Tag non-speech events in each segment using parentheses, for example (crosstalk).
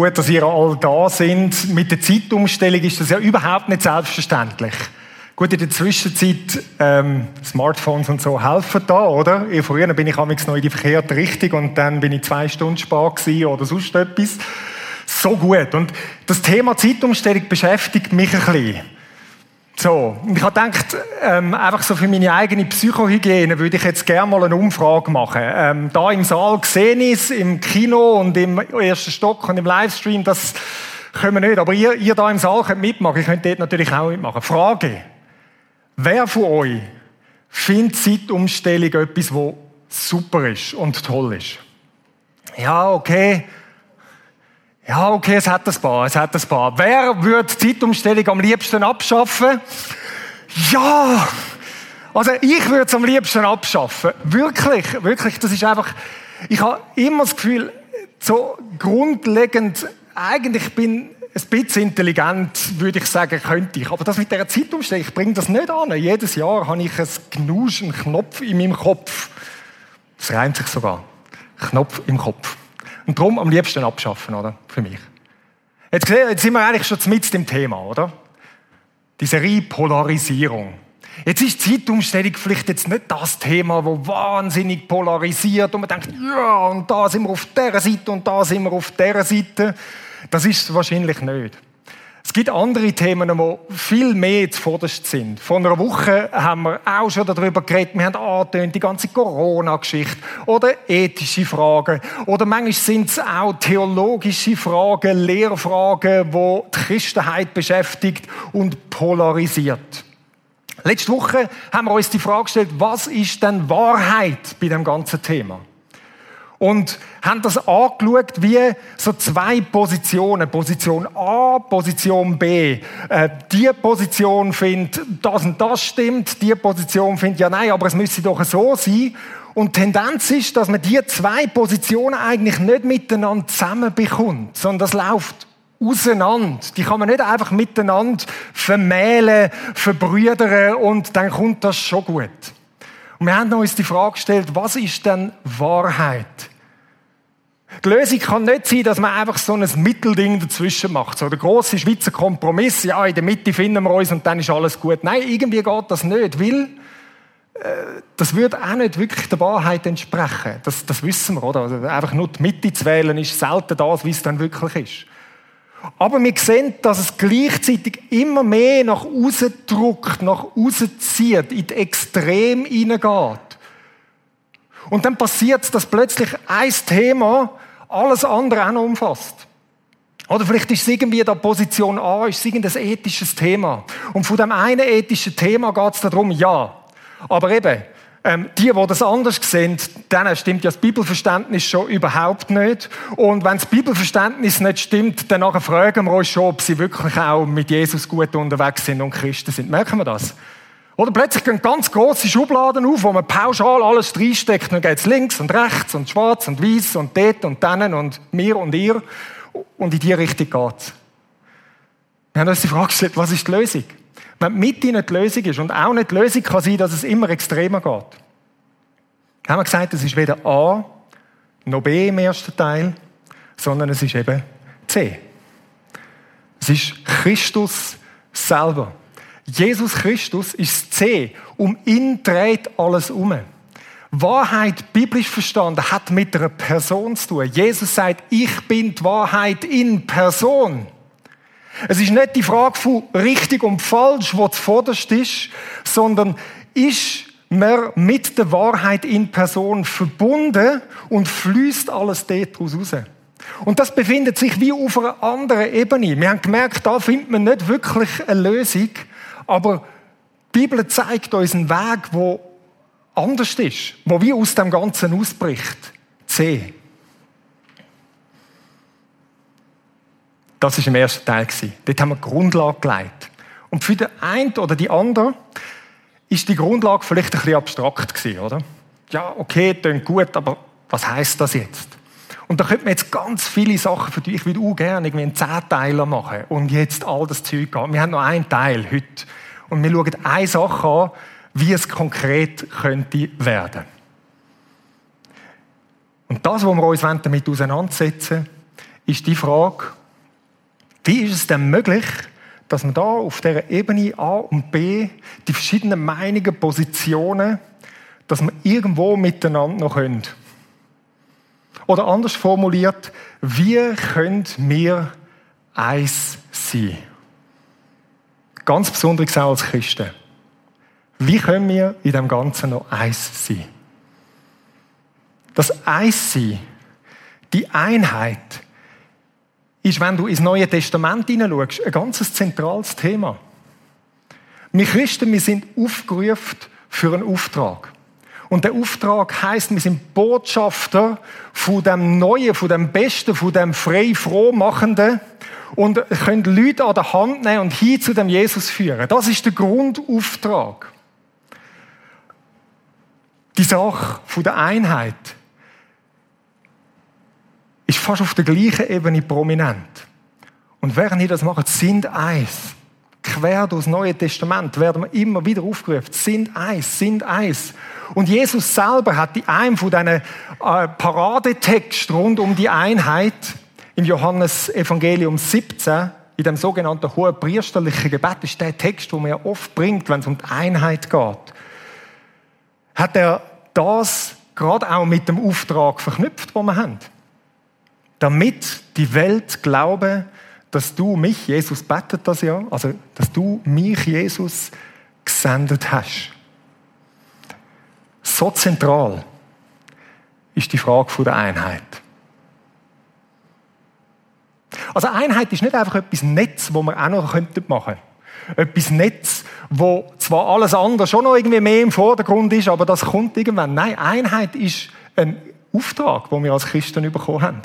Gut, dass ihr alle da sind. Mit der Zeitumstellung ist das ja überhaupt nicht selbstverständlich. Gut, in der Zwischenzeit, ähm, Smartphones und so helfen da, oder? Früher bin ich amigs noch in die verkehrte Richtung und dann bin ich zwei Stunden spät oder sonst etwas. So gut. Und das Thema Zeitumstellung beschäftigt mich ein bisschen. So, und ich habe gedacht, ähm, einfach so für meine eigene Psychohygiene würde ich jetzt gerne mal eine Umfrage machen. Ähm, da im Saal sehe ich es, im Kino und im ersten Stock und im Livestream, das können wir nicht. Aber ihr, ihr da im Saal könnt mitmachen, ihr könnt dort natürlich auch mitmachen. Frage, wer von euch findet Zeitumstellung etwas, was super ist und toll ist? Ja, okay. Ja, okay, es hat ein paar, es hat ein paar. Wer würde Zeitumstellung am liebsten abschaffen? Ja! Also ich würde es am liebsten abschaffen. Wirklich, wirklich, das ist einfach, ich habe immer das Gefühl, so grundlegend, eigentlich bin ein bisschen intelligent, würde ich sagen, könnte ich. Aber das mit der Zeitumstellung, ich bringe das nicht an. Jedes Jahr habe ich ein Gnusch, einen Knopf in meinem Kopf. Das reimt sich sogar. Knopf im Kopf. Und darum am liebsten abschaffen, oder? Für mich. Jetzt, sind wir eigentlich schon mit dem Thema, oder? Diese Repolarisierung. Jetzt ist Zeitumstellung vielleicht jetzt nicht das Thema, wo wahnsinnig polarisiert und man denkt, ja, und da sind wir auf der Seite und da sind wir auf der Seite. Das ist es wahrscheinlich nicht. Es gibt andere Themen, die viel mehr zuvorderst sind. Vor einer Woche haben wir auch schon darüber geredet. Wir haben angetönt, die ganze Corona-Geschichte oder ethische Fragen. Oder manchmal sind es auch theologische Fragen, Lehrfragen, die die Christenheit beschäftigt und polarisiert. Letzte Woche haben wir uns die Frage gestellt, was ist denn Wahrheit bei dem ganzen Thema? Und haben das angeschaut wie so zwei Positionen. Position A, Position B. Äh, die Position findet, das und das stimmt. Die Position findet, ja nein, aber es müsste doch so sein. Und Tendenz ist, dass man die zwei Positionen eigentlich nicht miteinander zusammenbekommt, sondern das läuft auseinander. Die kann man nicht einfach miteinander vermählen, verbrüdern und dann kommt das schon gut. Und wir haben uns die Frage gestellt, was ist denn Wahrheit? Die Lösung kann nicht sein, dass man einfach so ein Mittelding dazwischen macht. So der große Schweizer Kompromiss, ja, in der Mitte finden wir uns und dann ist alles gut. Nein, irgendwie geht das nicht, weil äh, das würde auch nicht wirklich der Wahrheit entsprechen. Das, das wissen wir, oder? Also einfach nur die Mitte zu wählen ist selten das, wie es dann wirklich ist. Aber wir sehen, dass es gleichzeitig immer mehr nach außen druckt, nach außen zieht, in die Extrem hineingeht. Und dann passiert es, dass plötzlich ein Thema alles andere auch noch umfasst. Oder vielleicht ist es irgendwie da Position A, ist es irgendein ethisches Thema. Und von dem einen ethischen Thema geht es darum, ja. Aber eben, ähm, die, die das anders sehen, denen stimmt ja das Bibelverständnis schon überhaupt nicht. Und wenn das Bibelverständnis nicht stimmt, dann fragen wir uns schon, ob sie wirklich auch mit Jesus gut unterwegs sind und Christen sind. Merken wir das? Oder plötzlich gehen ganz große Schubladen auf, wo man pauschal alles reinsteckt. Dann geht es links und rechts und schwarz und weiß und dort und dann und mir und ihr. Und in die Richtung geht es. Wir haben uns die Frage gestellt, was ist die Lösung? Wenn die Mitte nicht die Lösung ist und auch nicht die Lösung kann sein, dass es immer extremer geht. Haben wir gesagt, es ist weder A noch B im ersten Teil, sondern es ist eben C. Es ist Christus selber. Jesus Christus ist C. Um ihn dreht alles um. Wahrheit, biblisch verstanden, hat mit einer Person zu tun. Jesus sagt, ich bin die Wahrheit in Person. Es ist nicht die Frage von richtig und falsch, was zuvorderst ist, sondern ist man mit der Wahrheit in Person verbunden und fließt alles dort raus. Und das befindet sich wie auf einer anderen Ebene. Wir haben gemerkt, da findet man nicht wirklich eine Lösung, aber die Bibel zeigt uns einen Weg, wo anders ist, wo wie aus dem Ganzen ausbricht. C. Das ist im ersten Teil Dort haben wir die Grundlage gelegt. Und für den einen oder die andere ist die Grundlage vielleicht ein bisschen abstrakt gewesen, oder? Ja, okay, klingt gut, aber was heißt das jetzt? Und da könnte man jetzt ganz viele Sachen für dich. Ich würde auch gerne irgendwie einen Zehnteiler machen und jetzt all das Zeug gehen. Wir haben noch einen Teil heute und wir schauen eine Sache an, wie es konkret könnte werden. Und das, was wir uns damit auseinandersetzen ist die Frage, wie ist es denn möglich, dass man da auf der Ebene A und B die verschiedenen Meinungen, Positionen, dass man irgendwo miteinander noch können. Oder anders formuliert, wie können wir eins sein? Ganz besonders auch als Christen. Wie können wir in dem Ganzen noch eins sein? Das Eins-Sein, die Einheit, ist, wenn du ins Neue Testament hineinschaust, ein ganz zentrales Thema. Wir Christen, wir sind aufgerufen für einen Auftrag. Und der Auftrag heißt, wir sind Botschafter von dem Neuen, von dem Besten, von dem frei frohmachenden und können Leute an der Hand nehmen und hin zu dem Jesus führen. Das ist der Grundauftrag. Die Sache von der Einheit ist fast auf der gleichen Ebene prominent. Und während ihr das macht, sind eins quer durchs Neue Testament werden wir immer wieder aufgerufen, sind eins, sind eins. Und Jesus selber hat in einem von diesen äh, rund um die Einheit im Johannes Evangelium 17, in dem sogenannten hohen priesterlichen Gebet, ist der Text, den man oft bringt, wenn es um die Einheit geht, hat er das gerade auch mit dem Auftrag verknüpft, den wir haben. Damit die Welt glaube, dass du mich, Jesus betet das ja, also dass du mich, Jesus, gesendet hast. So zentral ist die Frage der Einheit. Also Einheit ist nicht einfach etwas Netz, wo man auch noch machen könnte. Etwas Netz, wo zwar alles andere schon noch irgendwie mehr im Vordergrund ist, aber das kommt irgendwann. Nein, Einheit ist ein Auftrag, den wir als Christen bekommen haben.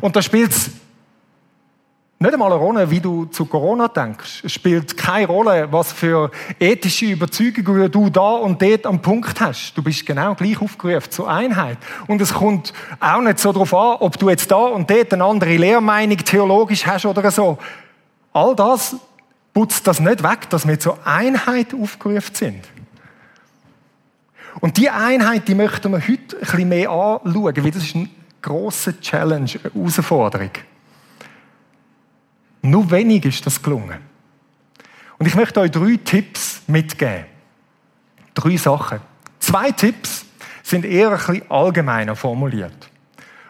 Und da spielt es nicht einmal eine Rolle, wie du zu Corona denkst. Es spielt keine Rolle, was für ethische Überzeugungen du da und dort am Punkt hast. Du bist genau gleich aufgerufen zur Einheit. Und es kommt auch nicht so darauf an, ob du jetzt da und dort eine andere Lehrmeinung theologisch hast oder so. All das putzt das nicht weg, dass wir zur Einheit aufgerufen sind. Und die Einheit, die möchten wir heute ein bisschen mehr anschauen, weil das ist eine grosse Challenge, eine Herausforderung. Nur wenig ist das gelungen. Und ich möchte euch drei Tipps mitgeben. Drei Sachen. Zwei Tipps sind eher ein bisschen allgemeiner formuliert.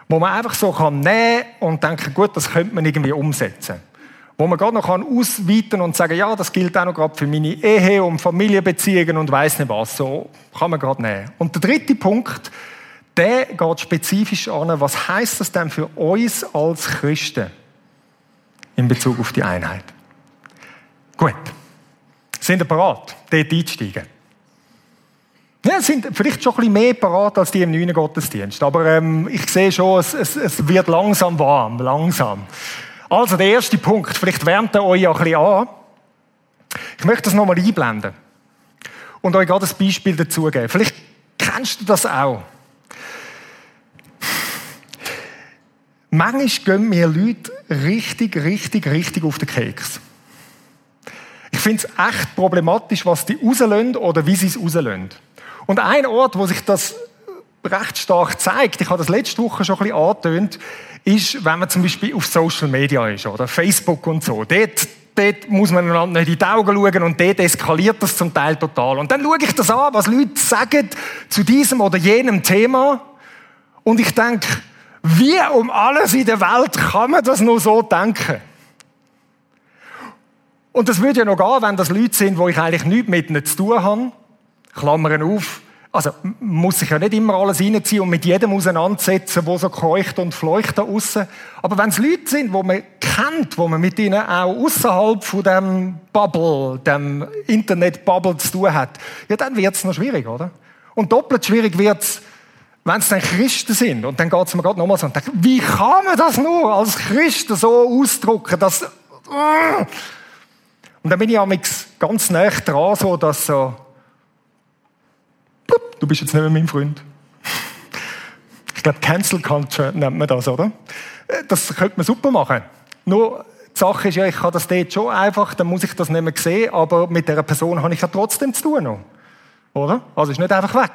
Wo man einfach so kann nehmen und denken, gut, das könnte man irgendwie umsetzen. Wo man gerade noch kann ausweiten und sagen, ja, das gilt auch noch gerade für meine Ehe und Familienbeziehungen und weiß nicht was. So kann man gerade nehmen. Und der dritte Punkt, der geht spezifisch an, was heißt das denn für uns als Christen? In Bezug auf die Einheit. Gut. Sind ihr bereit, dort einzusteigen? Ja, sind vielleicht schon ein bisschen mehr parat als die im neuen Gottesdienst. Aber ähm, ich sehe schon, es, es, es, wird langsam warm, langsam. Also der erste Punkt, vielleicht wärmt ihr euch ja ein bisschen an. Ich möchte das nochmal einblenden und euch gerade ein Beispiel dazugeben. Vielleicht kennst du das auch. Manchmal gehen mir Leute richtig, richtig, richtig auf den Keks. Ich finde es echt problematisch, was die rauslösen oder wie sie es rauslösen. Und ein Ort, wo sich das recht stark zeigt, ich habe das letzte Woche schon ein bisschen angetönt, ist, wenn man zum Beispiel auf Social Media ist, oder Facebook und so. Dort, dort muss man einander nicht in die Augen schauen und dort eskaliert das zum Teil total. Und dann schaue ich das an, was Leute sagen zu diesem oder jenem Thema und ich denke, wie um alles in der Welt kann man das nur so denken? Und das würde ja noch gehen, wenn das Leute sind, wo ich eigentlich nichts mit ihnen zu tun habe. Klammern auf. Also, muss sich ja nicht immer alles reinziehen und mit jedem auseinandersetzen, wo so kreucht und fleucht da aussen. Aber wenn es Leute sind, wo man kennt, wo man mit ihnen auch außerhalb von dem Bubble, dem Internet-Bubble zu tun hat, ja, dann wird es noch schwierig, oder? Und doppelt schwierig wird es, wenn es dann Christen sind, und dann geht es mir gerade nochmal so, und denke, wie kann man das nur als Christen so ausdrücken, dass, und dann bin ich am ganz nah dran, so, dass so, du bist jetzt nicht mehr mein Freund. Ich glaube, Cancel Culture nennt man das, oder? Das könnte man super machen. Nur, die Sache ist ja, ich kann das dort schon einfach, dann muss ich das nicht mehr sehen, aber mit dieser Person habe ich ja trotzdem zu tun noch. Oder? Also ist nicht einfach weg.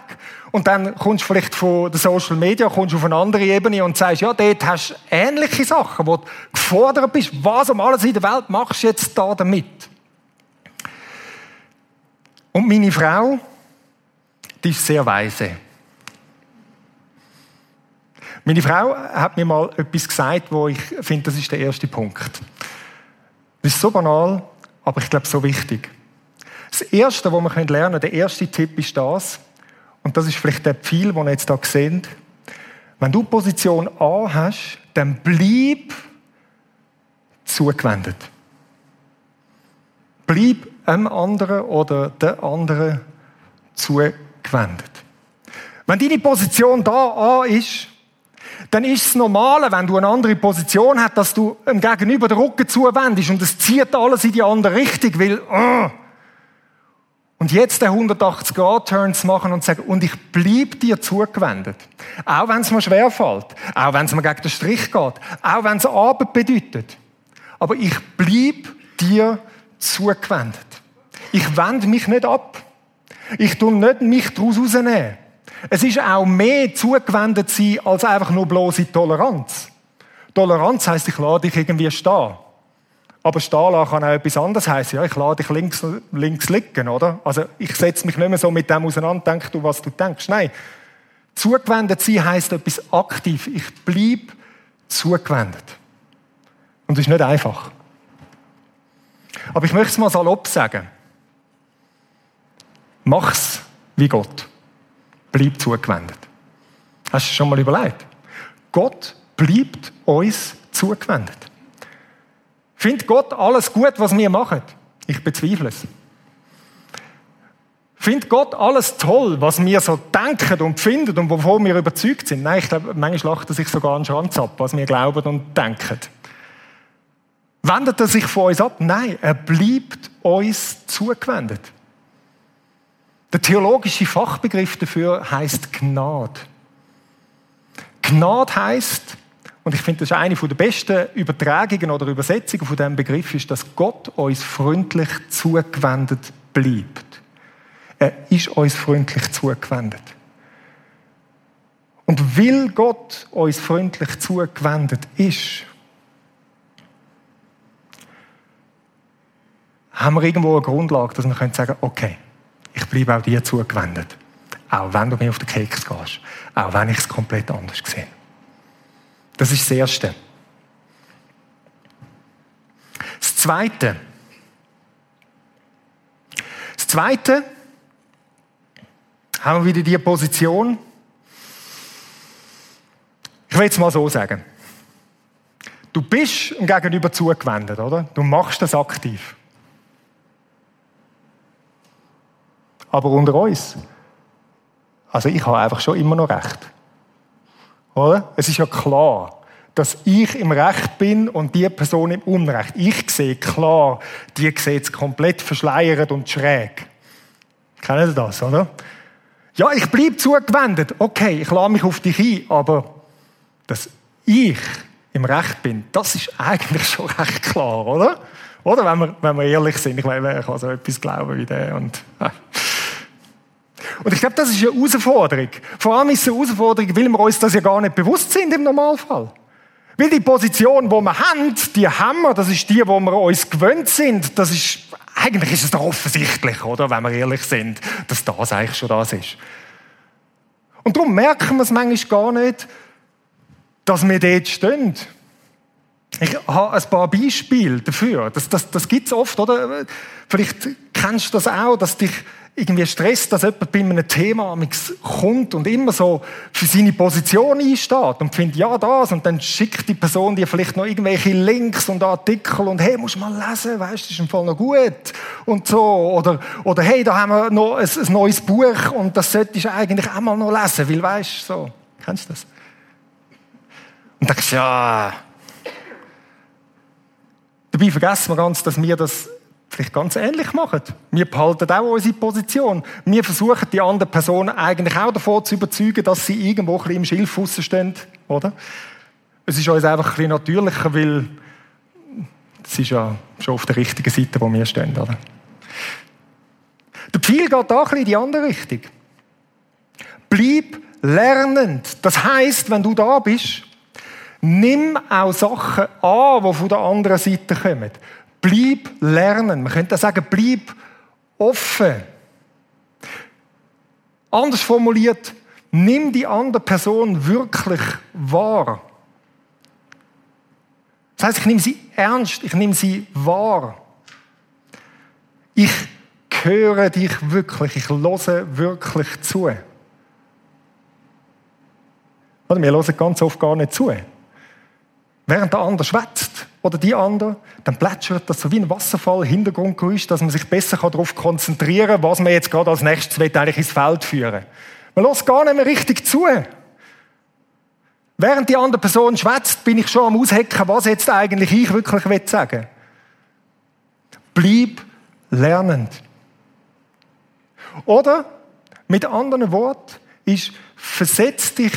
Und dann kommst du vielleicht von der Social Media, kommst auf eine andere Ebene und sagst, ja, dort hast du ähnliche Sachen, wo du gefordert bist. Was um alles in der Welt machst du jetzt da damit? Und meine Frau, die ist sehr weise. Meine Frau hat mir mal etwas gesagt, wo ich finde, das ist der erste Punkt. Das ist so banal, aber ich glaube so wichtig. Das Erste, was wir lernen können, der erste Tipp ist das, und das ist vielleicht der Pfeil, den ihr jetzt hier seht. Wenn du Position A hast, dann bleib zugewendet. Bleib einem anderen oder der anderen zugewendet. Wenn deine Position da A ist, dann ist es normal, wenn du eine andere Position hast, dass du dem Gegenüber den Rücken zuwendest und es zieht alles in die andere Richtung, weil, oh. Und jetzt den 180-Grad-Turn zu machen und zu sagen, und ich bleib dir zugewendet. Auch wenn es mir schwerfällt. Auch wenn es mir gegen den Strich geht. Auch wenn es Arbeit bedeutet. Aber ich bleib dir zugewendet. Ich wende mich nicht ab. Ich tue nicht mich daraus rausnehmen. Es ist auch mehr zugewendet sein als einfach nur bloße Toleranz. Toleranz heißt, ich lade dich irgendwie stehen. Aber stehen kann auch etwas anderes heißen. Ja, ich lade dich links, links liegen, oder? Also, ich setze mich nicht mehr so mit dem auseinander, denk du, was du denkst. Nein. Zugewendet sein heißt etwas aktiv. Ich bleibe zugewendet. Und das ist nicht einfach. Aber ich möchte es mal salopp sagen. Mach's wie Gott. Bleib zugewendet. Hast du schon mal überlegt? Gott bleibt uns zugewendet. Findet Gott alles gut, was wir machen? Ich bezweifle es. Findet Gott alles toll, was wir so denken und finden und wovon wir überzeugt sind? Nein, ich glaube, manchmal lacht er sich sogar einen Schranz ab, was wir glauben und denken. Wendet er sich von uns ab? Nein, er bleibt uns zugewendet. Der theologische Fachbegriff dafür heißt Gnade. Gnade heißt, und ich finde, das ist eine der besten Übertragungen oder Übersetzungen von diesem Begriff, ist, dass Gott uns freundlich zugewendet bleibt. Er ist uns freundlich zugewendet. Und weil Gott uns freundlich zugewendet ist, haben wir irgendwo eine Grundlage, dass wir sagen können okay, ich bleibe auch dir zugewendet. Auch wenn du mir auf den Keks gehst. Auch wenn ich es komplett anders sehe. Das ist das Erste. Das Zweite. Das Zweite haben wir wieder die Position. Ich will es mal so sagen. Du bist dem Gegenüber zugewendet, oder? Du machst das aktiv. Aber unter uns. Also ich habe einfach schon immer noch Recht. Es ist ja klar, dass ich im Recht bin und die Person im Unrecht. Ich sehe klar, die sieht es komplett verschleiert und schräg. Kennen Sie das, oder? Ja, ich bleibe zugewendet. Okay, ich lade mich auf dich ein, aber dass ich im Recht bin, das ist eigentlich schon recht klar, oder? Oder, wenn wir, wenn wir ehrlich sind. Ich meine, ich kann so etwas glauben wie der und... Und ich glaube, das ist eine Herausforderung. Vor allem ist es eine Herausforderung, weil wir uns das ja gar nicht bewusst sind im Normalfall. Weil die Position, die wir haben, die haben wir, das ist die, wo wir uns gewöhnt sind. Das ist, eigentlich ist es doch offensichtlich, oder? Wenn wir ehrlich sind, dass das eigentlich schon das ist. Und darum merken wir es manchmal gar nicht, dass wir dort stehen. Ich habe ein paar Beispiele dafür. Das, das, das gibt es oft, oder? Vielleicht kennst du das auch, dass dich irgendwie Stress, dass jemand bei einem Thema kommt und immer so für seine Position einsteht und findet, ja, das, und dann schickt die Person dir vielleicht noch irgendwelche Links und Artikel und hey, musst mal lesen, weißt, das ist im Fall noch gut und so, oder, oder hey, da haben wir noch ein, ein neues Buch und das solltest du eigentlich auch mal noch lesen, weil, weißt, so, kennst du das? Und denkst du, ja, dabei vergessen wir ganz, dass wir das vielleicht ganz ähnlich machen. Wir behalten auch unsere Position. Wir versuchen, die andere Person eigentlich auch davon zu überzeugen, dass sie irgendwo ein bisschen im Schilffuss stehen, oder? Es ist uns einfach ein bisschen natürlicher, weil es ist ja schon auf der richtigen Seite, wo wir stehen, oder? Der Pfeil geht da ein bisschen in die andere Richtung. Bleib lernend. Das heißt, wenn du da bist, nimm auch Sachen an, die von der anderen Seite kommen. Bleib lernen. Man könnte sagen, bleib offen. Anders formuliert, nimm die andere Person wirklich wahr. Das heißt, ich nehme sie ernst, ich nehme sie wahr. Ich höre dich wirklich, ich höre wirklich zu. Oder wir hören ganz oft gar nicht zu. Während der andere schwätzt oder die andere, dann plätschert das so wie ein Wasserfall, Hintergrundgeräusch, dass man sich besser darauf konzentrieren kann, was man jetzt gerade als nächstes will, eigentlich ins Feld führen. Man lässt gar nicht mehr richtig zu. Während die andere Person schwätzt, bin ich schon am Aushecken, was jetzt eigentlich ich wirklich will sagen. Bleib lernend. Oder, mit anderen Worten, ist, versetz dich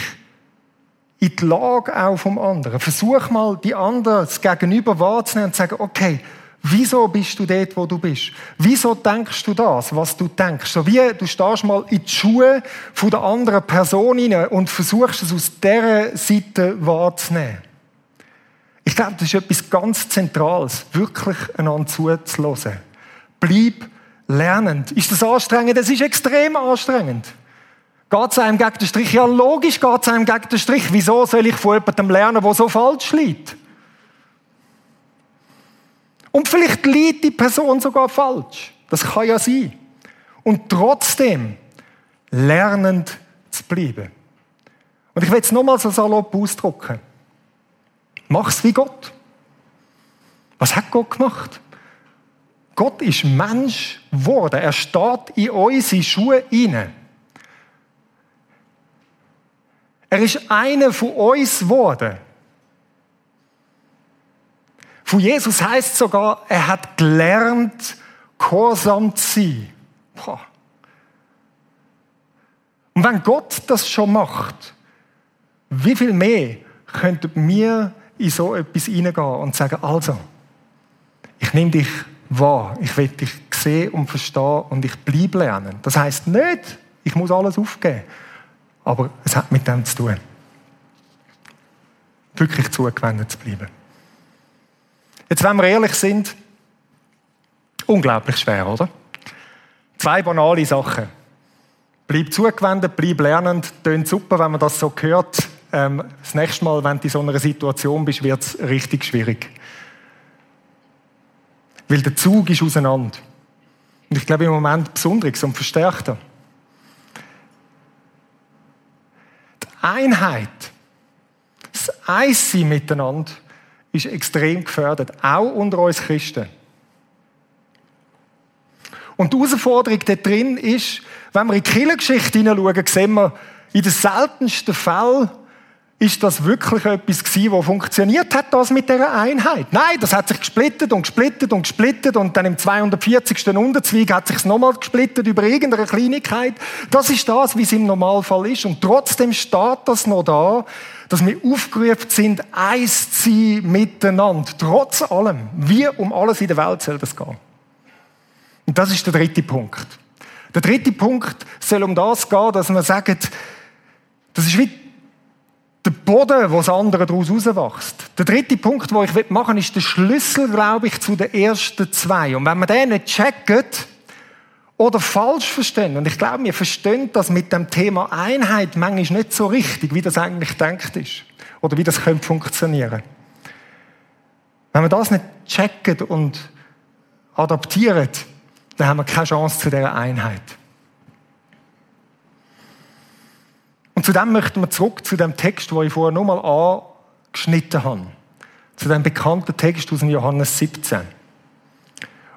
in die Lage auch vom anderen. Versuch mal, die anderen das Gegenüber wahrzunehmen und zu sagen, okay, wieso bist du dort, wo du bist? Wieso denkst du das, was du denkst? So wie du stehst mal in die Schuhe von der anderen Person hinein und versuchst es aus dieser Seite wahrzunehmen. Ich glaube, das ist etwas ganz Zentrales, wirklich einander zuzulassen. Bleib lernend. Ist das anstrengend? Das ist extrem anstrengend. Geht es einem gegen den Strich? Ja, logisch geht es einem gegen den Strich. Wieso soll ich von jemandem lernen, der so falsch liegt? Und vielleicht liegt die Person sogar falsch. Das kann ja sein. Und trotzdem lernend zu bleiben. Und ich will es nochmal so salopp ausdrücken. Mach's wie Gott. Was hat Gott gemacht? Gott ist Mensch geworden. Er steht in unsere Schuhe hinein. Er ist einer von uns geworden. Von Jesus heißt sogar, er hat gelernt, gehorsam zu sein. Und wenn Gott das schon macht, wie viel mehr könnten wir in so etwas hineingehen und sagen, also, ich nehme dich wahr, ich will dich sehen und verstehen und ich bleibe lernen. Das heißt nicht, ich muss alles aufgeben. Aber es hat mit dem zu tun. Wirklich zugewendet zu bleiben. Jetzt, wenn wir ehrlich sind, unglaublich schwer, oder? Zwei banale Sachen. Bleib zugewendet, bleib lernend. Tönt super, wenn man das so hört. Ähm, das nächste Mal, wenn du in so einer Situation bist, wird es richtig schwierig. Weil der Zug ist auseinander. Und ich glaube im Moment besonderes und verstärkter. Einheit, das Eissein miteinander, ist extrem gefördert, auch unter uns Christen. Und die Herausforderung da drin ist, wenn wir in die Kirchengeschichte hineinschauen, sehen wir, in den seltensten Fällen ist das wirklich etwas gewesen, was funktioniert hat, das mit der Einheit? Nein, das hat sich gesplittet und gesplittet und gesplittet und dann im 240. Unterzweig hat sich nochmal gesplittet über irgendeine Kleinigkeit. Das ist das, wie es im Normalfall ist. Und trotzdem steht das noch da, dass wir aufgerufen sind, eins zu sein miteinander. Trotz allem. Wie um alles in der Welt soll das gehen? Und das ist der dritte Punkt. Der dritte Punkt soll um das gehen, dass man sagt, das ist wie der Boden, wo das andere daraus rauswächst. Der dritte Punkt, den ich machen will, ist der Schlüssel, glaube ich, zu den ersten zwei. Und wenn man den nicht checkt oder falsch verstehen, und ich glaube, wir verstehen das mit dem Thema Einheit manchmal nicht so richtig, wie das eigentlich denkt ist. Oder wie das könnte funktionieren. Wenn wir das nicht checken und adaptieren, dann haben wir keine Chance zu dieser Einheit. Und zudem möchten wir zurück zu dem Text, den ich vorher nochmal angeschnitten habe. Zu dem bekannten Text aus dem Johannes 17.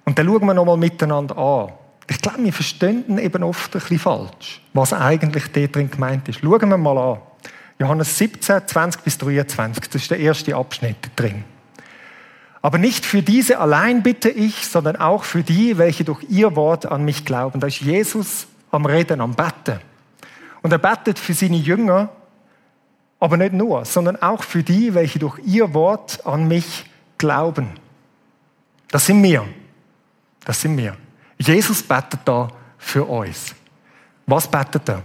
Und dann schauen wir nochmal miteinander an. Ich glaube, wir verstehen eben oft ein bisschen falsch, was eigentlich dort drin gemeint ist. Schauen wir mal an. Johannes 17, 20 bis 23, das ist der erste Abschnitt drin. Aber nicht für diese allein bitte ich, sondern auch für die, welche durch ihr Wort an mich glauben. Da ist Jesus am Reden, am Betten. Und er betet für seine Jünger, aber nicht nur, sondern auch für die, welche durch ihr Wort an mich glauben. Das sind wir. Das sind wir. Jesus betet da für uns. Was betet er?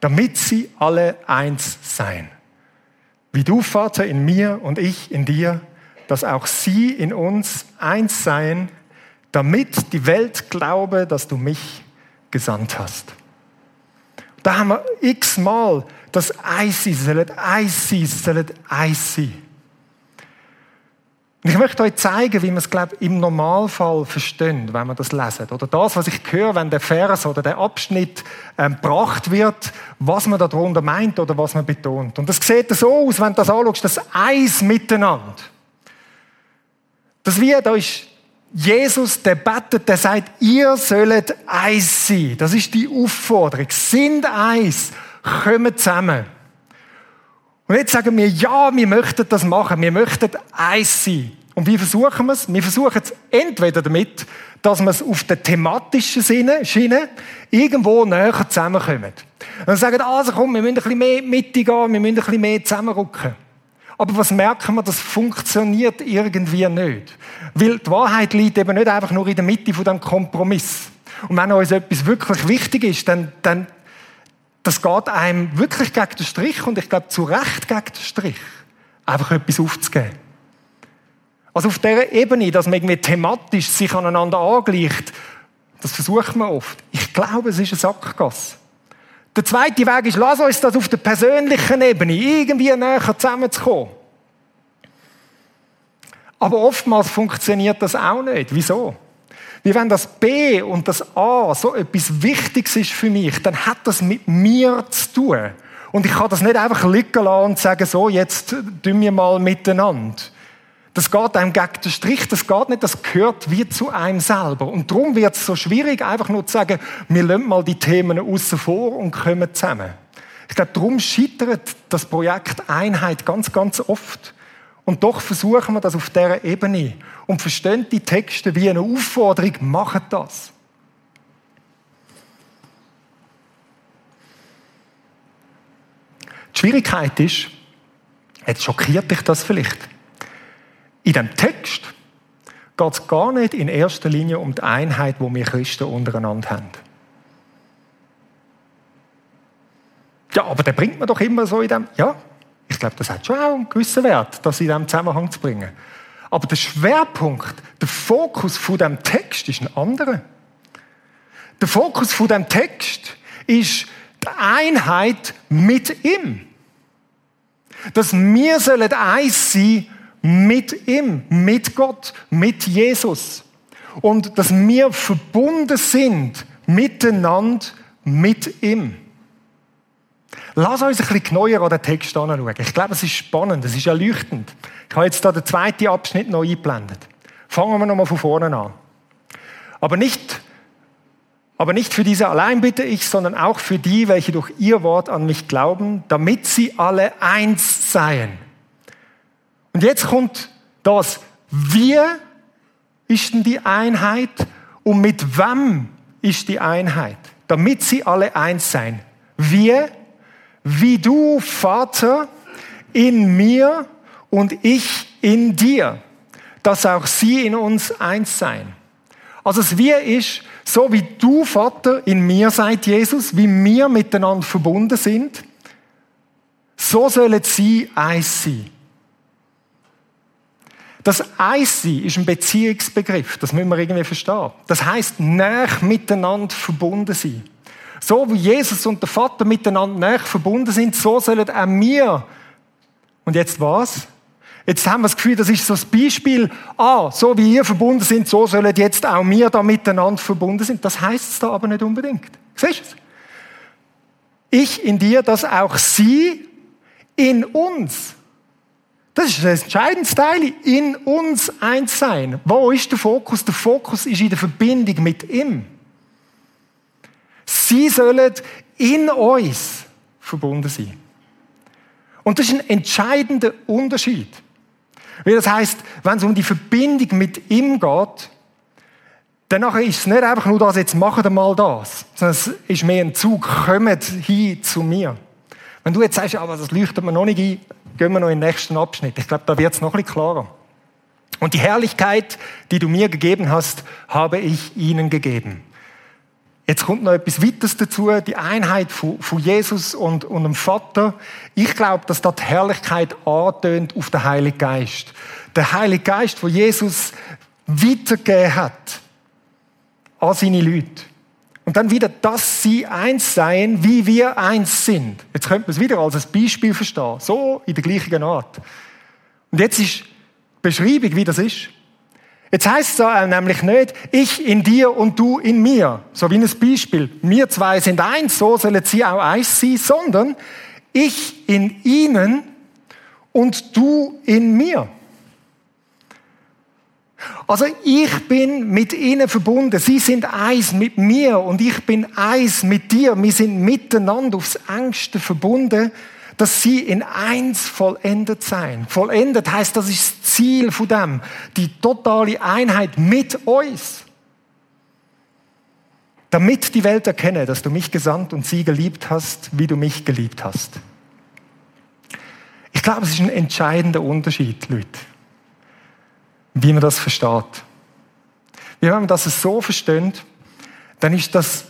Damit sie alle eins seien. Wie du, Vater, in mir und ich in dir, dass auch sie in uns eins seien, damit die Welt glaube, dass du mich gesandt hast. Da haben wir x-mal das Eis sein, sollen Eis sein, sollen Eis sein. Und ich möchte euch zeigen, wie man es, glaube ich, im Normalfall versteht, wenn man das lesen. Oder das, was ich höre, wenn der Vers oder der Abschnitt ähm, gebracht wird, was man darunter meint oder was man betont. Und das sieht so aus, wenn du das anschaust, das Eis miteinander. Das wie, da ist Jesus, der betet, der sagt, ihr sollt eins sein. Das ist die Aufforderung. Sind eins. Kommen zusammen. Und jetzt sagen wir, ja, wir möchten das machen. Wir möchten eins sein. Und wie versuchen wir es? Wir versuchen es entweder damit, dass wir es auf der thematischen Schiene irgendwo näher zusammenkommen. Und dann sagen, also komm, wir müssen ein bisschen mehr Mitte gehen, wir müssen ein bisschen mehr zusammenrücken. Aber was merken wir? Das funktioniert irgendwie nicht. Weil die Wahrheit liegt eben nicht einfach nur in der Mitte von diesem Kompromiss. Und wenn uns etwas wirklich wichtig ist, dann, dann das geht einem wirklich gegen den Strich und ich glaube zu Recht gegen den Strich, einfach etwas aufzugeben. Also auf dieser Ebene, dass man irgendwie thematisch sich aneinander angleicht, das versucht man oft. Ich glaube, es ist eine Sackgasse. Der zweite Weg ist, lass uns das auf der persönlichen Ebene irgendwie näher zusammenzukommen. Aber oftmals funktioniert das auch nicht. Wieso? Wie wenn das B und das A so etwas Wichtiges ist für mich, dann hat das mit mir zu tun. Und ich kann das nicht einfach liegen lassen und sagen, so, jetzt tun wir mal miteinander. Das geht einem gegen den Strich, das geht nicht, das gehört wie zu einem selber. Und darum wird es so schwierig, einfach nur zu sagen, wir lassen mal die Themen außen vor und kommen zusammen. Ich glaube, darum scheitert das Projekt Einheit ganz, ganz oft. Und doch versuchen wir das auf dieser Ebene und verstehen die Texte wie eine Aufforderung, machen das. Die Schwierigkeit ist, jetzt schockiert dich das vielleicht, in dem Text geht es gar nicht in erster Linie um die Einheit, wo wir Christen untereinander haben. Ja, aber der bringt man doch immer so in dem. Ja, ich glaube, das hat schon auch einen gewissen Wert, das in diesem Zusammenhang zu bringen. Aber der Schwerpunkt, der Fokus von dem Text ist ein anderer. Der Fokus von dem Text ist die Einheit mit ihm. Dass wir sollen eins sein mit ihm, mit Gott, mit Jesus. Und dass wir verbunden sind miteinander mit ihm. Lass uns ein bisschen genauer an den Text anschauen. Ich glaube, es ist spannend, es ist erleuchtend. Ich habe jetzt da den zweiten Abschnitt noch eingeblendet. Fangen wir nochmal von vorne an. Aber nicht, aber nicht für diese allein bitte ich, sondern auch für die, welche durch ihr Wort an mich glauben, damit sie alle eins seien und jetzt kommt das, wir ist denn die Einheit und mit wem ist die Einheit? Damit sie alle eins sein. Wir, wie du, Vater, in mir und ich in dir, dass auch sie in uns eins sein. Also das Wir ist, so wie du, Vater, in mir seid, Jesus, wie wir miteinander verbunden sind, so sollen sie eins sein. Das Eissein ist ein Beziehungsbegriff, das müssen wir irgendwie verstehen. Das heißt, näher miteinander verbunden sein. So wie Jesus und der Vater miteinander näher verbunden sind, so sollen auch wir. Und jetzt was? Jetzt haben wir das Gefühl, das ist so das Beispiel, ah, so wie ihr verbunden sind, so sollen jetzt auch wir da miteinander verbunden sind. Das heißt es da aber nicht unbedingt. Siehst du es? Ich in dir, dass auch sie in uns das ist das entscheidende Teil. In uns eins sein. Wo ist der Fokus? Der Fokus ist in der Verbindung mit ihm. Sie sollen in uns verbunden sein. Und das ist ein entscheidender Unterschied. Weil das heißt, wenn es um die Verbindung mit ihm geht, dann ist es nicht einfach nur das, jetzt machen wir mal das, sondern es ist mehr ein Zug, kommt hin zu mir. Wenn du jetzt sagst, aber das leuchtet mir noch nicht ein, gehen wir noch in den nächsten Abschnitt. Ich glaube, da wird es noch ein bisschen klarer. Und die Herrlichkeit, die du mir gegeben hast, habe ich ihnen gegeben. Jetzt kommt noch etwas weiteres dazu, die Einheit von, Jesus und, und dem Vater. Ich glaube, dass da die Herrlichkeit antönt auf den Heiligen Geist. Der Heilige Geist, wo Jesus weitergegeben hat an seine Leute. Und dann wieder, dass sie eins seien, wie wir eins sind. Jetzt könnte man es wieder als ein Beispiel verstehen. So in der gleichen Art. Und jetzt ist die Beschreibung, wie das ist. Jetzt heißt es nämlich nicht, ich in dir und du in mir. So wie ein Beispiel. Wir zwei sind eins, so sollen sie auch eins sein, sondern ich in ihnen und du in mir. Also ich bin mit ihnen verbunden. Sie sind eins mit mir und ich bin eins mit dir. Wir sind miteinander aufs engste verbunden, dass sie in eins vollendet sein. Vollendet heißt, das ist das Ziel von dem. Die totale Einheit mit uns. Damit die Welt erkenne, dass du mich gesandt und sie geliebt hast, wie du mich geliebt hast. Ich glaube, es ist ein entscheidender Unterschied, Leute wie man das versteht. Wenn man das so versteht, dann ist das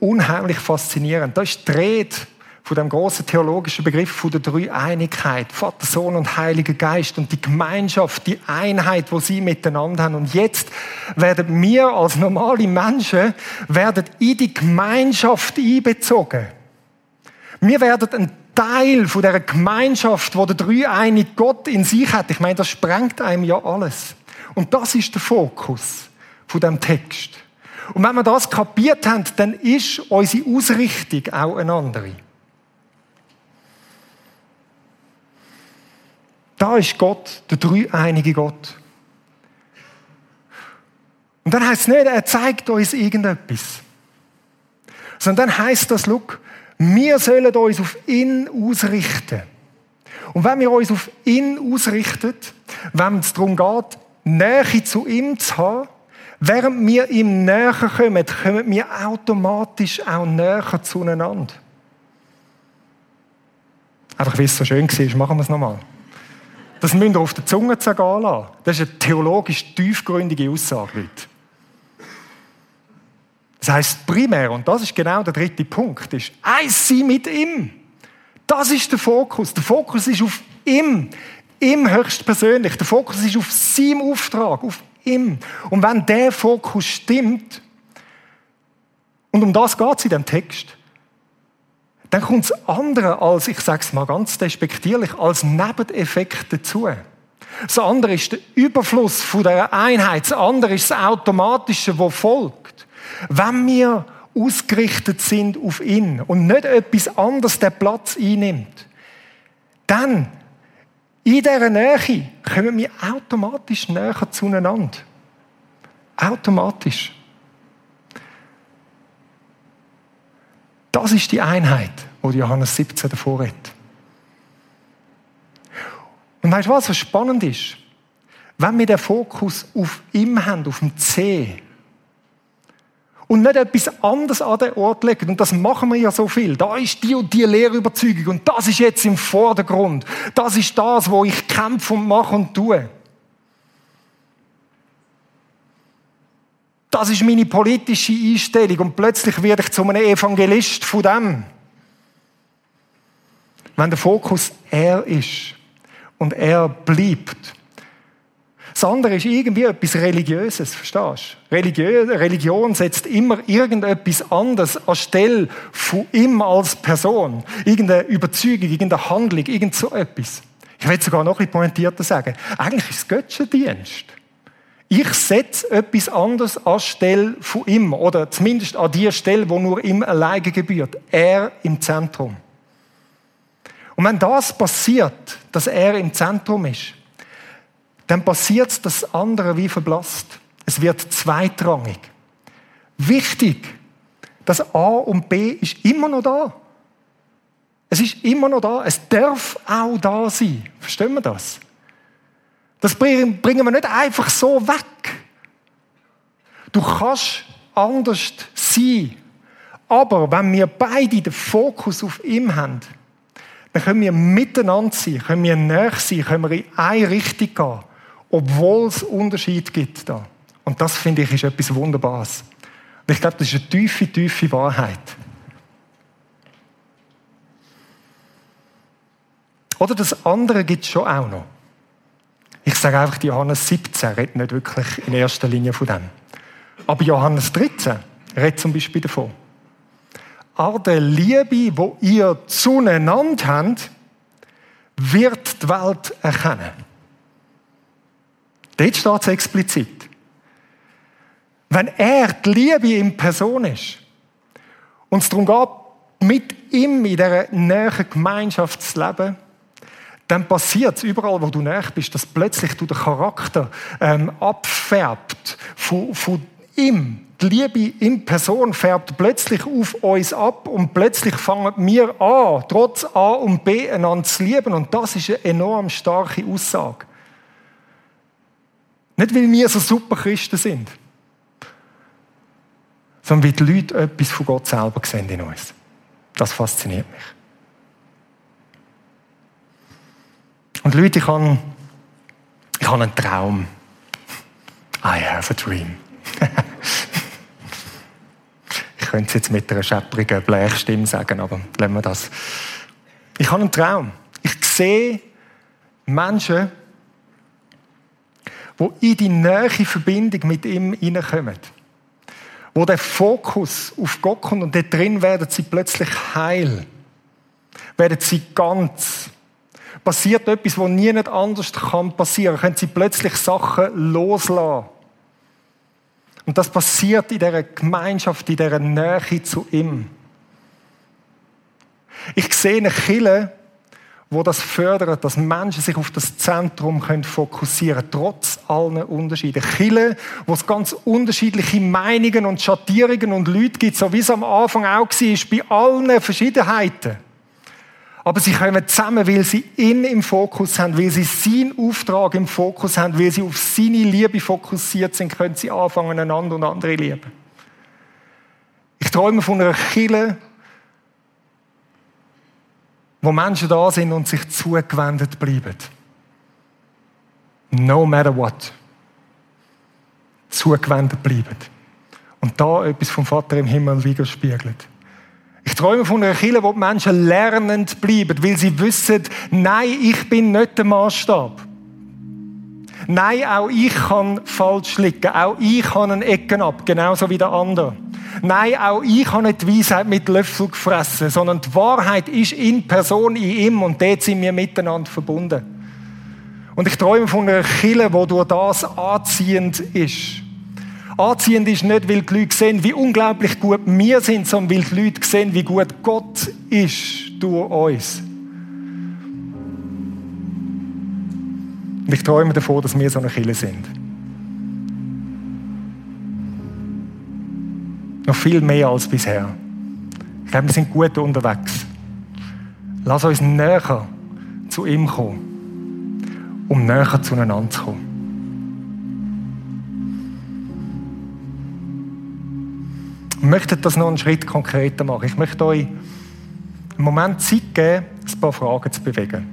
unheimlich faszinierend. Da ist die Rede von dem großen theologischen Begriff von der Dreieinigkeit, Vater, Sohn und Heiliger Geist und die Gemeinschaft, die Einheit, wo sie miteinander haben. Und jetzt werden wir als normale Menschen werden in die Gemeinschaft einbezogen. Wir werden ein Teil von der Gemeinschaft, wo der dreieinige Gott in sich hat. Ich meine, das sprengt einem ja alles. Und das ist der Fokus von dem Text. Und wenn wir das kapiert haben, dann ist unsere Ausrichtung auch eine andere. Da ist Gott, der dreieinige Gott. Und dann heißt es nicht, er zeigt uns irgendetwas. Sondern dann heißt das, look, wir sollen uns auf ihn ausrichten. Und wenn wir uns auf ihn ausrichten, wenn es darum geht, Nähe zu ihm zu haben, während wir ihm näher kommen, kommen wir automatisch auch näher zueinander. Einfach, wie es so schön war, machen wir es nochmal. Das müsst ihr auf der Zunge zergehen lassen. Das ist eine theologisch tiefgründige Aussage, Leute. Das heißt primär, und das ist genau der dritte Punkt, ist eins sein mit ihm. Das ist der Fokus. Der Fokus ist auf ihm, ihm höchstpersönlich. Der Fokus ist auf seinem Auftrag, auf ihm. Und wenn der Fokus stimmt, und um das geht es in dem Text, dann kommt das andere als, ich sage es mal ganz despektierlich, als Nebeneffekt dazu. Das andere ist der Überfluss von der Einheit. Das andere ist das Automatische, das folgt. Wenn wir ausgerichtet sind auf ihn und nicht etwas anderes den Platz einnimmt, dann in dieser Nähe kommen wir automatisch näher zueinander. Automatisch. Das ist die Einheit, die Johannes 17 davor redet. Und weißt du was, was spannend ist? Wenn wir den Fokus auf ihm haben, auf dem C, und nicht etwas anderes an den Ort legen. Und das machen wir ja so viel. Da ist die und die Lehrüberzeugung und das ist jetzt im Vordergrund. Das ist das, wo ich kämpfe und mache und tue. Das ist meine politische Einstellung und plötzlich werde ich zu einem Evangelist von dem. Wenn der Fokus er ist und er bleibt, das andere ist irgendwie etwas Religiöses, verstehst du? Religion, Religion setzt immer irgendetwas anderes anstelle von ihm als Person. Irgendeine Überzeugung, irgendeine Handlung, irgend so etwas. Ich will sogar noch ein bisschen pointierter sagen. Eigentlich ist es Götzendienst. Ich setze etwas anderes anstelle von ihm. Oder zumindest an die Stelle, wo nur ihm alleine gebührt. Er im Zentrum. Und wenn das passiert, dass er im Zentrum ist, dann passiert das andere wie verblasst. Es wird zweitrangig. Wichtig, das A und B ist immer noch da. Es ist immer noch da. Es darf auch da sein. Verstehen wir das? Das bringen wir nicht einfach so weg. Du kannst anders sein. Aber wenn wir beide den Fokus auf ihm haben, dann können wir miteinander sein, können wir näher sein, können wir in eine Richtung gehen obwohl es Unterschied gibt da. Und das finde ich ist etwas Wunderbares. Ich glaube, das ist eine tiefe, tiefe Wahrheit. Oder das andere gibt es schon auch noch. Ich sage einfach, Johannes 17 redet nicht wirklich in erster Linie von dem. Aber Johannes 13 redet zum Beispiel davon. An der Liebe, wo ihr zueinander habt, wird die Welt erkennen. Dort steht es explizit. Wenn er die Liebe in Person ist und es darum geht, mit ihm in dieser näheren Gemeinschaft zu leben, dann passiert es überall, wo du näher bist, dass plötzlich du den Charakter ähm, abfärbt von, von ihm. Die Liebe in Person färbt plötzlich auf uns ab und plötzlich fangen wir an, trotz A und B einander zu lieben. Und das ist eine enorm starke Aussage. Nicht, weil wir so super Christen sind, sondern weil die Leute etwas von Gott selber sehen in uns. Das fasziniert mich. Und Leute, ich habe, ich habe einen Traum. I have a dream. (laughs) ich könnte es jetzt mit einer schepprigen Blechstimme sagen, aber lassen wir das. Ich habe einen Traum. Ich sehe Menschen, die in die nähe Verbindung mit ihm hineinkommen. Wo der Fokus auf Gott kommt und dort drin werden sie plötzlich heil. Werden sie ganz passiert etwas, was nie nicht anders kann passieren. Können sie plötzlich Sachen loslassen. Und das passiert in dieser Gemeinschaft, in dieser Nähe zu ihm. Ich sehe eine Kille, wo das fördert, dass Menschen sich auf das Zentrum können fokussieren können, trotz allen Unterschieden. Chile, wo es ganz unterschiedliche Meinungen und Schattierungen und Leute gibt, so wie es am Anfang auch war, bei allen Verschiedenheiten. Aber sie kommen zusammen, weil sie ihn im Fokus haben, weil sie seinen Auftrag im Fokus haben, weil sie auf seine Liebe fokussiert sind, können sie anfangen, einander und andere lieben. Ich träume von einer Kille, wo Menschen da sind und sich zugewendet bleiben. No matter what. Zugewendet bleiben. Und da etwas vom Vater im Himmel widerspiegelt. Ich träume von einer Kirche, wo die Menschen lernend bleiben, weil sie wissen, nein, ich bin nicht der Maßstab. Nein, auch ich kann falsch liegen. Auch ich habe einen Ecken ab, genauso wie der andere. Nein, auch ich habe nicht die Weisheit mit Löffel gefressen, sondern die Wahrheit ist in Person, in ihm und dort sind wir miteinander verbunden. Und ich träume von einer Kille, wo durch das anziehend ist. Anziehend ist nicht, weil die Leute sehen, wie unglaublich gut wir sind, sondern weil die Leute sehen, wie gut Gott ist durch uns. Und ich träume davon, dass wir so eine Kille sind. Noch viel mehr als bisher. Ich glaube, wir sind gut unterwegs. Lass uns näher zu ihm kommen, um näher zueinander zu kommen. Ich möchte das noch einen Schritt konkreter machen. Ich möchte euch einen Moment Zeit geben, ein paar Fragen zu bewegen.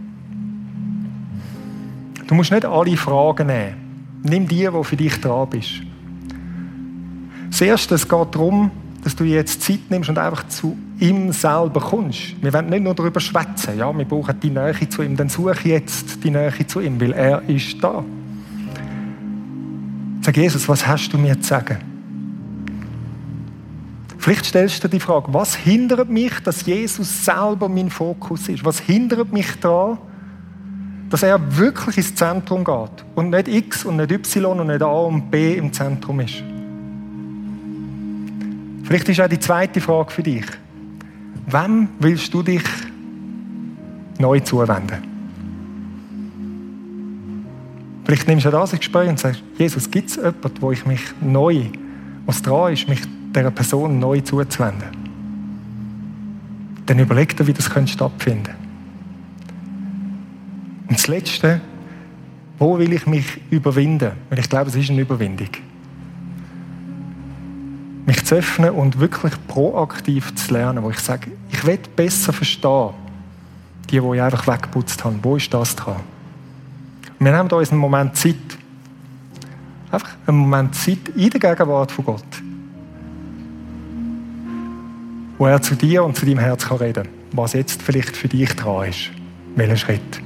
Du musst nicht alle Fragen nehmen. Nimm die, die für dich dran bist. Das Erste, es geht darum, dass du jetzt Zeit nimmst und einfach zu ihm selber kommst. Wir wollen nicht nur darüber schwätzen. Ja, wir brauchen die Nähe zu ihm. Dann suche jetzt die Nähe zu ihm, weil er ist da. Sag Jesus, was hast du mir zu sagen? Vielleicht stellst du dir die Frage, was hindert mich, dass Jesus selber mein Fokus ist? Was hindert mich daran, dass er wirklich ins Zentrum geht und nicht X und nicht Y und nicht A und B im Zentrum ist? Vielleicht ist auch die zweite Frage für dich. Wem willst du dich neu zuwenden? Vielleicht nimmst du das ins Gespräch und sagst, Jesus, gibt es jemanden, wo ich mich neu, was dran ist, mich dieser Person neu zuzuwenden. Dann überleg dir, wie das stattfinden könnte. Und das Letzte, wo will ich mich überwinden? Weil ich glaube, es ist eine Überwindung. Mich zu öffnen und wirklich proaktiv zu lernen, wo ich sage, ich will besser verstehen, die, die ich einfach weggeputzt habe. Wo ist das dran? Wir nehmen uns einen Moment Zeit. Einfach einen Moment Zeit in der Gegenwart von Gott wo er zu dir und zu deinem Herz kann reden kann, was jetzt vielleicht für dich dran ist. Welchen Schritt?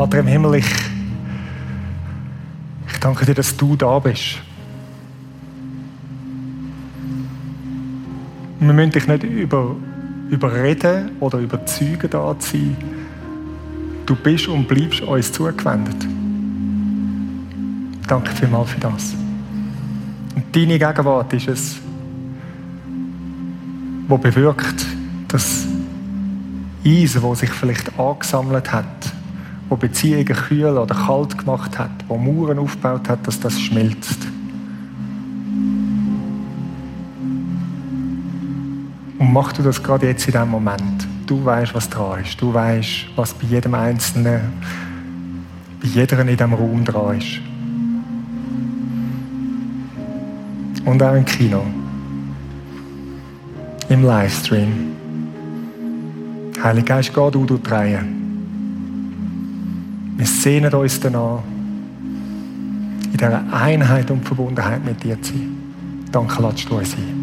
Vater im Himmel, ich, ich danke dir, dass du da bist. Wir müssen dich nicht über, überreden oder überzeugen da zu sein. Du bist und bleibst uns zugewendet. Danke vielmals für das. Und deine Gegenwart ist es, wo bewirkt, dass Eisen, wo sich vielleicht angesammelt hat, wo Beziehungen kühl oder kalt gemacht hat, wo Mauern aufgebaut hat, dass das schmilzt. Und mach du das gerade jetzt in diesem Moment. Du weißt, was dran ist. Du weißt, was bei jedem Einzelnen, bei jeder in diesem Raum dran ist. Und auch im Kino. Im Livestream. Heiliger Geist, geh du durch die. Wir sehnen uns danach, in dieser Einheit und Verbundenheit mit dir zu sein. Danke, lasst du uns sein.